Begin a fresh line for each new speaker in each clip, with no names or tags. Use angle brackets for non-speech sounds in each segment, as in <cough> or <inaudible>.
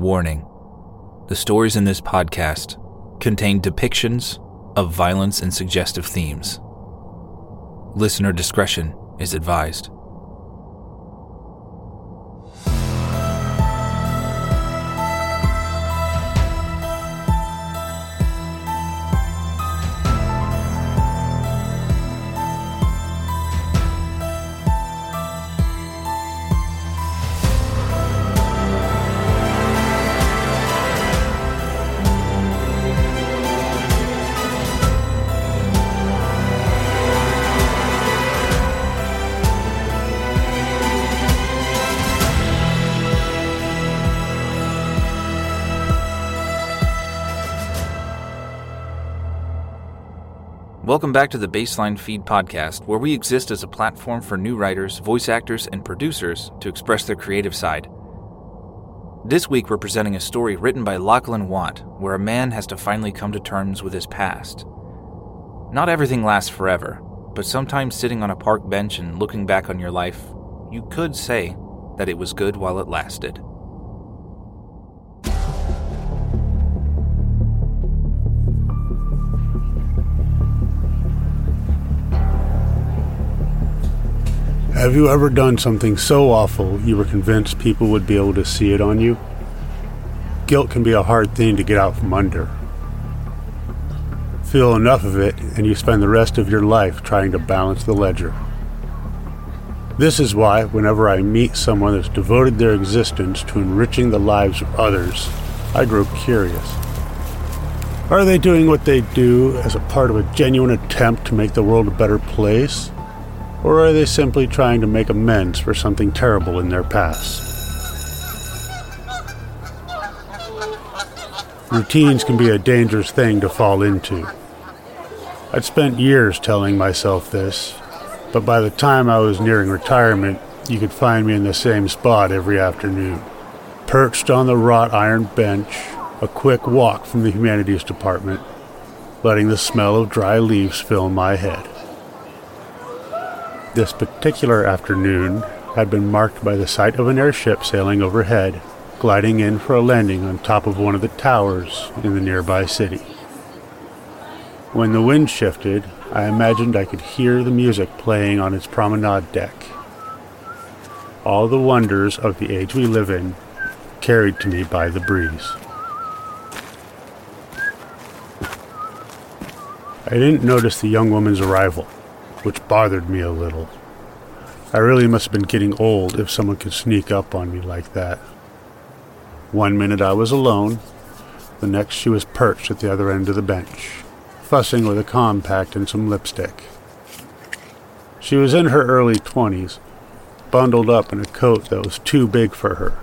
Warning The stories in this podcast contain depictions of violence and suggestive themes. Listener discretion is advised. Welcome back to the Baseline Feed podcast, where we exist as a platform for new writers, voice actors, and producers to express their creative side. This week, we're presenting a story written by Lachlan Watt, where a man has to finally come to terms with his past. Not everything lasts forever, but sometimes sitting on a park bench and looking back on your life, you could say that it was good while it lasted.
Have you ever done something so awful you were convinced people would be able to see it on you? Guilt can be a hard thing to get out from under. Feel enough of it, and you spend the rest of your life trying to balance the ledger. This is why, whenever I meet someone that's devoted their existence to enriching the lives of others, I grow curious. Are they doing what they do as a part of a genuine attempt to make the world a better place? Or are they simply trying to make amends for something terrible in their past? Routines can be a dangerous thing to fall into. I'd spent years telling myself this, but by the time I was nearing retirement, you could find me in the same spot every afternoon. Perched on the wrought iron bench, a quick walk from the humanities department, letting the smell of dry leaves fill my head. This particular afternoon had been marked by the sight of an airship sailing overhead, gliding in for a landing on top of one of the towers in the nearby city. When the wind shifted, I imagined I could hear the music playing on its promenade deck. All the wonders of the age we live in carried to me by the breeze. I didn't notice the young woman's arrival which bothered me a little. I really must have been getting old if someone could sneak up on me like that. One minute I was alone, the next she was perched at the other end of the bench, fussing with a compact and some lipstick. She was in her early twenties, bundled up in a coat that was too big for her,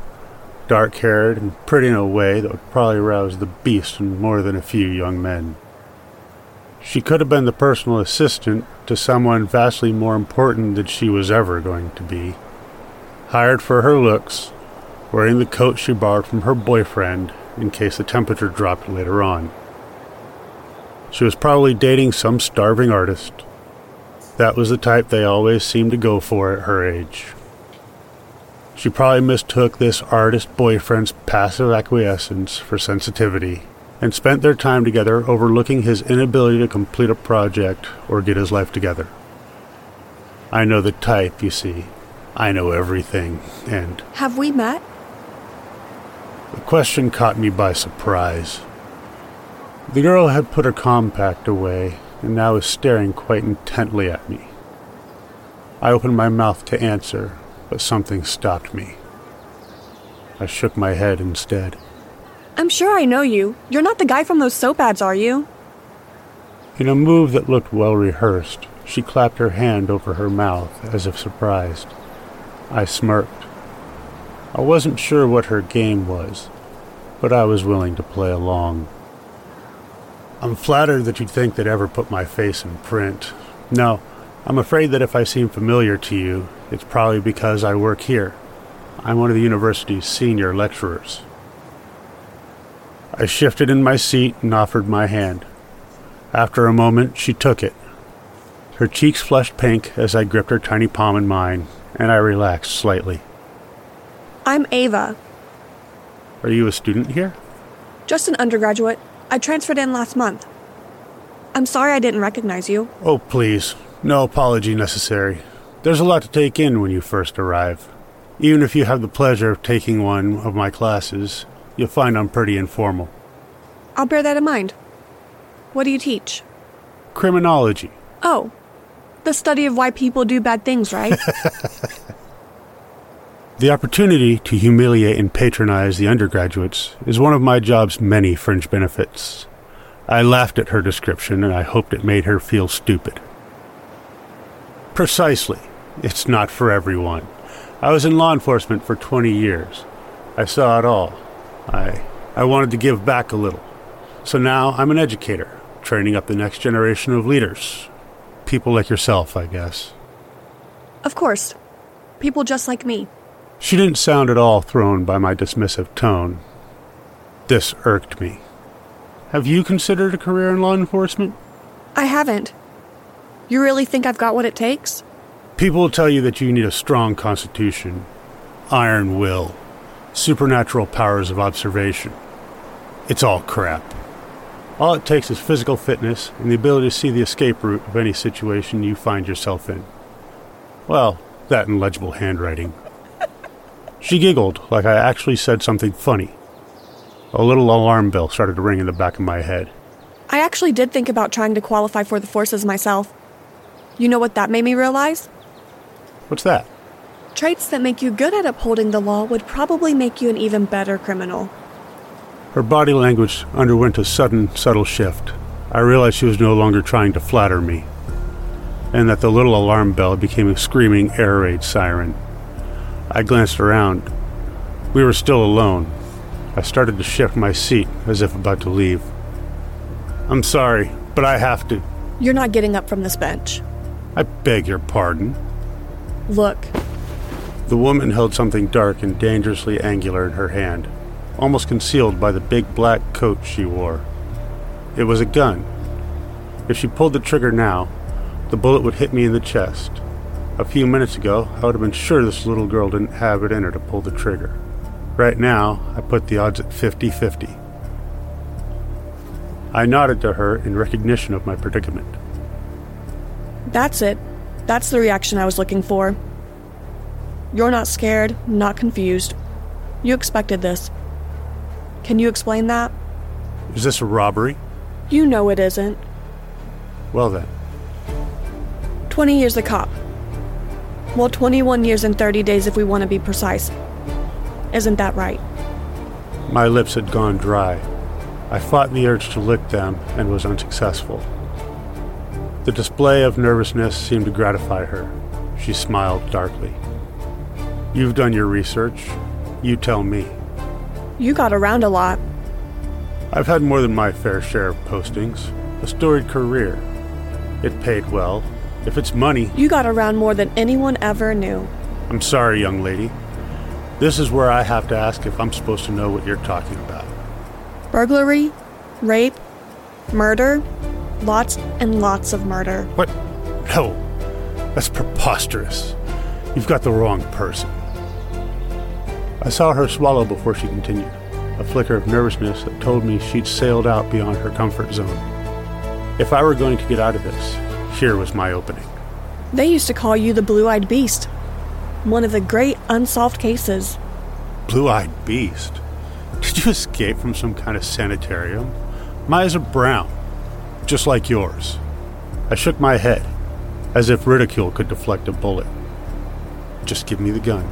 dark haired and pretty in a way that would probably rouse the beast in more than a few young men. She could have been the personal assistant to someone vastly more important than she was ever going to be. Hired for her looks, wearing the coat she borrowed from her boyfriend in case the temperature dropped later on. She was probably dating some starving artist. That was the type they always seemed to go for at her age. She probably mistook this artist boyfriend's passive acquiescence for sensitivity and spent their time together overlooking his inability to complete a project or get his life together. I know the type, you see. I know everything, and.
Have we met?
The question caught me by surprise. The girl had put her compact away and now was staring quite intently at me. I opened my mouth to answer, but something stopped me. I shook my head instead.
I'm sure I know you. You're not the guy from those soap ads, are you?
In a move that looked well rehearsed, she clapped her hand over her mouth as if surprised. I smirked. I wasn't sure what her game was, but I was willing to play along. I'm flattered that you'd think they'd ever put my face in print. No, I'm afraid that if I seem familiar to you, it's probably because I work here. I'm one of the university's senior lecturers. I shifted in my seat and offered my hand. After a moment, she took it. Her cheeks flushed pink as I gripped her tiny palm in mine, and I relaxed slightly.
I'm Ava.
Are you a student here?
Just an undergraduate. I transferred in last month. I'm sorry I didn't recognize you.
Oh, please. No apology necessary. There's a lot to take in when you first arrive. Even if you have the pleasure of taking one of my classes, you'll find I'm pretty informal.
I'll bear that in mind. What do you teach?
Criminology.
Oh, the study of why people do bad things, right? <laughs>
The opportunity to humiliate and patronize the undergraduates is one of my job's many fringe benefits. I laughed at her description and I hoped it made her feel stupid. Precisely. It's not for everyone. I was in law enforcement for 20 years. I saw it all. I I wanted to give back a little. So now I'm an educator, training up the next generation of leaders. People like yourself, I guess.
of course. People just like me.
She didn't sound at all thrown by my dismissive tone. This irked me. Have you considered a career in law enforcement?
I haven't. You really think I've got what it takes?
People will tell you that you need a strong constitution, iron will, supernatural powers of observation. It's all crap. All it takes is physical fitness and the ability to see the escape route of any situation you find yourself in. Well, that and legible handwriting. She giggled like I actually said something funny. A little alarm bell started to ring in the back of my head.
I actually did think about trying to qualify for the forces myself. You know what that made me realize?
What's that?
Traits that make you good at upholding the law would probably make you an even better criminal.
Her body language underwent a sudden, subtle shift. I realized she was no longer trying to flatter me, and that the little alarm bell became a screaming air raid siren. I glanced around. We were still alone. I started to shift my seat as if about to leave. I'm sorry, but I have to.
You're not getting up from this bench.
I beg your pardon.
Look,
The woman held something dark and dangerously angular in her hand, almost concealed by the big black coat she wore. It was a gun. If she pulled the trigger now, the bullet would hit me in the chest. A few minutes ago, I would have been sure this little girl didn't have it in her to pull the trigger. Right now, I put the odds at 50 50. I nodded to her in recognition of my predicament.
that's it. That's the reaction I was looking for. You're not scared, not confused. You expected this. Can you explain that?
Is this a robbery?
You know it isn't.
Well then,
20 years a cop. Well, 21 years and 30 days if we want to be precise. Isn't that right?
My lips had gone dry. I fought the urge to lick them and was unsuccessful. The display of nervousness seemed to gratify her. She smiled darkly. You've done your research. You tell me.
You got around a lot.
I've had more than my fair share of postings. A storied career. It paid well. If it's money,
You got around more than anyone ever knew.
I'm sorry, young lady. This is where I have to ask if I'm supposed to know what you're talking about.
Burglary, rape, murder, lots and lots of murder.
What? No. That's preposterous. You've got the wrong person. I saw her swallow before she continued, a flicker of nervousness that told me she'd sailed out beyond her comfort zone. If I were going to get out of this, here was my opening.
They used to call you the Blue Eyed Beast. One of the great unsolved cases.
Blue eyed beast. Did you escape from some kind of sanitarium? My eyes are brown, just like yours. I shook my head, as if ridicule could deflect a bullet. Just give me the gun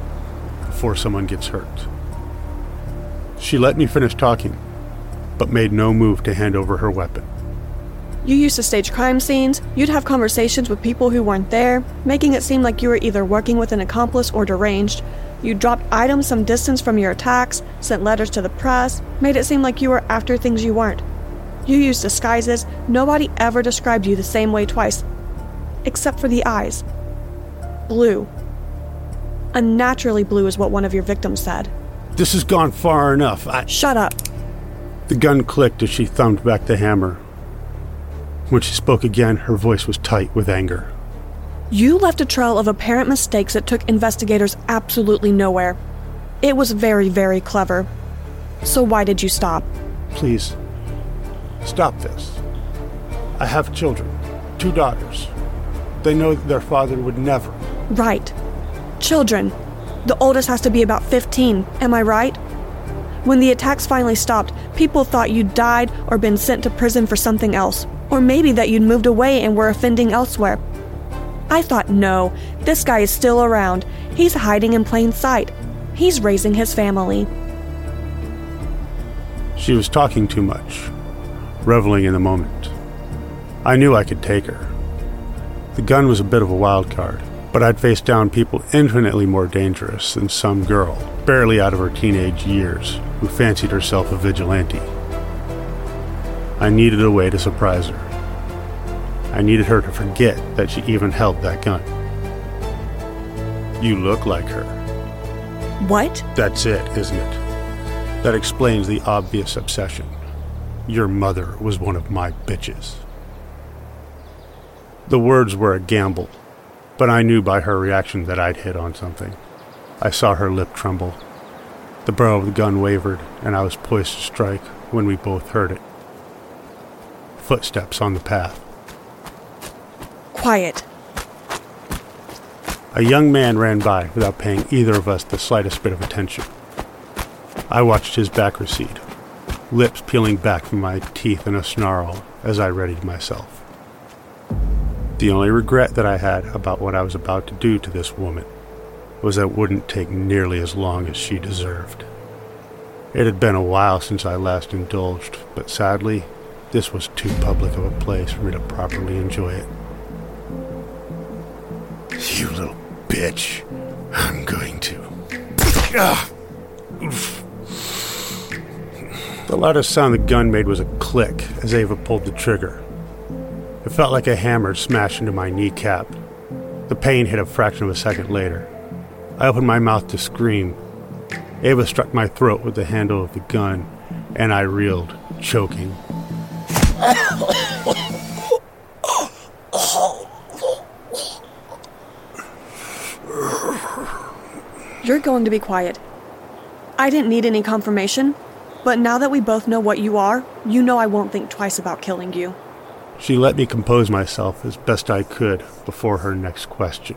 before someone gets hurt. She let me finish talking, but made no move to hand over her weapon.
You used to stage crime scenes, you'd have conversations with people who weren't there, making it seem like you were either working with an accomplice or deranged. You dropped items some distance from your attacks, sent letters to the press, made it seem like you were after things you weren't. You used disguises, nobody ever described you the same way twice. Except for the eyes. Blue. Unnaturally blue is what one of your victims said.
This has gone far enough. I.
Shut up.
The gun clicked as she thumbed back the hammer. When she spoke again, her voice was tight with anger.
You left a trail of apparent mistakes that took investigators absolutely nowhere. It was very, very clever. So why did you stop?
Please, stop this. I have children, two daughters. They know that their father would never.
Right. Children. The oldest has to be about 15, am I right? When the attacks finally stopped, people thought you'd died or been sent to prison for something else, or maybe that you'd moved away and were offending elsewhere. I thought, no, this guy is still around. He's hiding in plain sight. He's raising his family.
She was talking too much, reveling in the moment. I knew I could take her. The gun was a bit of a wild card, but I'd faced down people infinitely more dangerous than some girl, barely out of her teenage years, who fancied herself a vigilante. I needed a way to surprise her. I needed her to forget that she even held that gun. You look like her.
What?
That's it, isn't it? That explains the obvious obsession. Your mother was one of my bitches. The words were a gamble, but I knew by her reaction that I'd hit on something. I saw her lip tremble. The barrel of the gun wavered, and I was poised to strike when we both heard it. Footsteps on the path.
Quiet.
A young man ran by without paying either of us the slightest bit of attention. I watched his back recede, lips peeling back from my teeth in a snarl as I readied myself. The only regret that I had about what I was about to do to this woman was that it wouldn't take nearly as long as she deserved. It had been a while since I last indulged, but sadly, this was too public of a place for me to properly enjoy it. You little bitch. I'm going to. The loudest sound the gun made was a click as Ava pulled the trigger. It felt like a hammer smashed into my kneecap. The pain hit a fraction of a second later. I opened my mouth to scream. Ava struck my throat with the handle of the gun, and I reeled, choking.
You're going to be quiet. I didn't need any confirmation, but now that we both know what you are, you know I won't think twice about killing you.
She let me compose myself as best I could before her next question.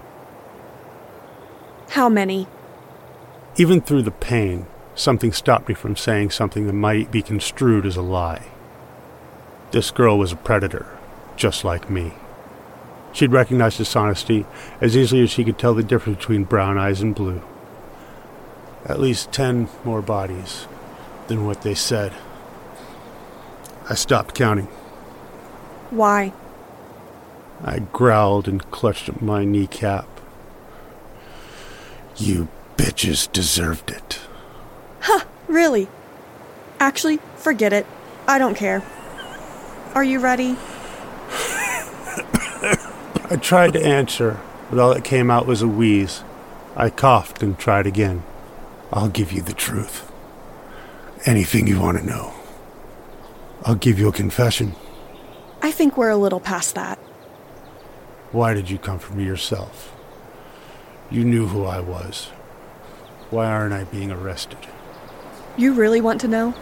How many?
Even through the pain, something stopped me from saying something that might be construed as a lie. This girl was a predator, just like me. She'd recognize dishonesty as easily as she could tell the difference between brown eyes and blue. At least ten more bodies than what they said. I stopped counting.
Why?
I growled and clutched at my kneecap. You bitches deserved it.
Huh, really? Actually, forget it. I don't care. Are you ready?
I tried to answer, but all that came out was a wheeze. I coughed and tried again. I'll give you the truth. Anything you want to know. I'll give you a confession.
I think we're a little past that.
Why did you come for me yourself? You knew who I was. Why aren't I being arrested?
You really want to know?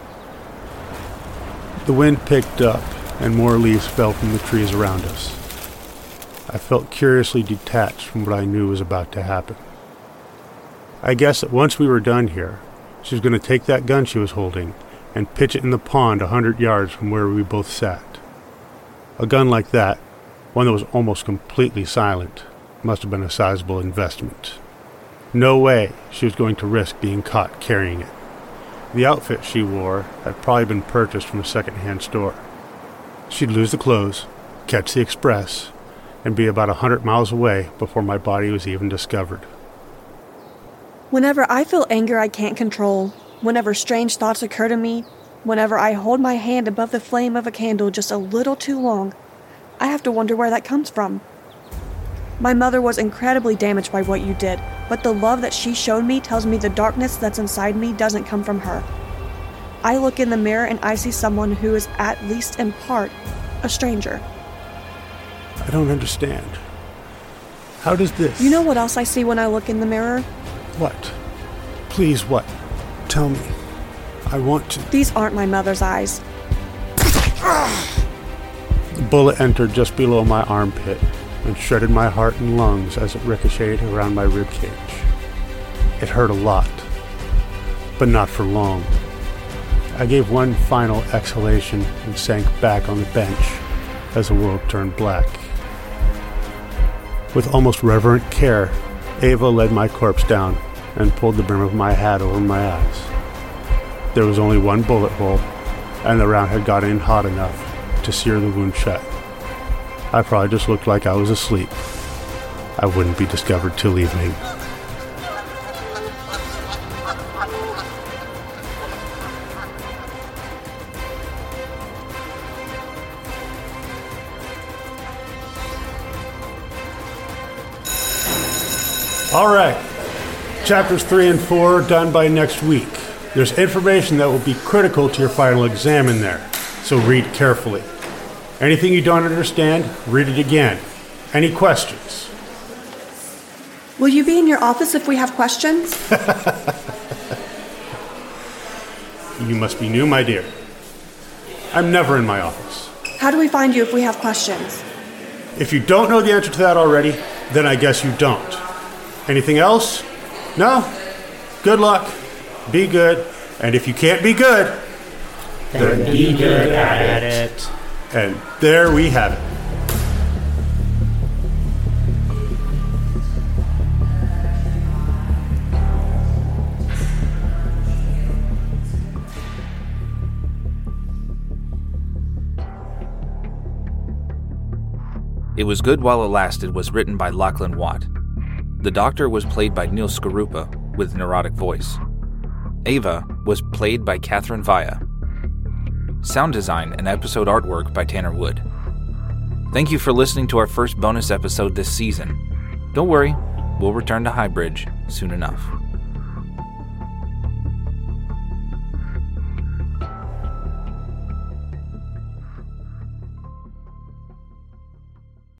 The wind picked up, and more leaves fell from the trees around us. I felt curiously detached from what I knew was about to happen. I guess that once we were done here, she was going to take that gun she was holding and pitch it in the pond a hundred yards from where we both sat. A gun like that, one that was almost completely silent, must have been a sizable investment. No way she was going to risk being caught carrying it. The outfit she wore had probably been purchased from a second-hand store. She'd lose the clothes, catch the express, and be about a hundred miles away before my body was even discovered.
Whenever I feel anger I can't control, whenever strange thoughts occur to me, whenever I hold my hand above the flame of a candle just a little too long, I have to wonder where that comes from. My mother was incredibly damaged by what you did, but the love that she showed me tells me the darkness that's inside me doesn't come from her. I look in the mirror and I see someone who is, at least in part, a stranger.
I don't understand. How does this.
You know what else I see when I look in the mirror?
What? Please, what? Tell me. I want to.
These aren't my mother's eyes.
The bullet entered just below my armpit and shredded my heart and lungs as it ricocheted around my ribcage. It hurt a lot, but not for long. I gave one final exhalation and sank back on the bench as the world turned black. With almost reverent care, Ava led my corpse down and pulled the brim of my hat over my eyes. There was only one bullet hole, and the round had gotten in hot enough to sear the wound shut. I probably just looked like I was asleep. I wouldn't be discovered till evening. All right. Chapters 3 and 4 done by next week. There's information that will be critical to your final exam in there, so read carefully. Anything you don't understand, read it again. Any questions?
Will you be in your office if we have questions? <laughs>
You must be new, my dear. I'm never in my office.
How do we find you if we have questions?
If you don't know the answer to that already, then I guess you don't. Anything else? No? Good luck. Be good. And if you can't be good,
Then be good at it.
and there we have it.
It Was Good While It Lasted was written by Lachlan Watt. The Doctor was played by Neal Skorupa with Nerotic Voice. Ava was played by Katherine Via. Sound design and episode artwork by Tanner Wood. Thank you for listening to our first bonus episode this season. Don't worry, we'll return to Highbridge soon enough.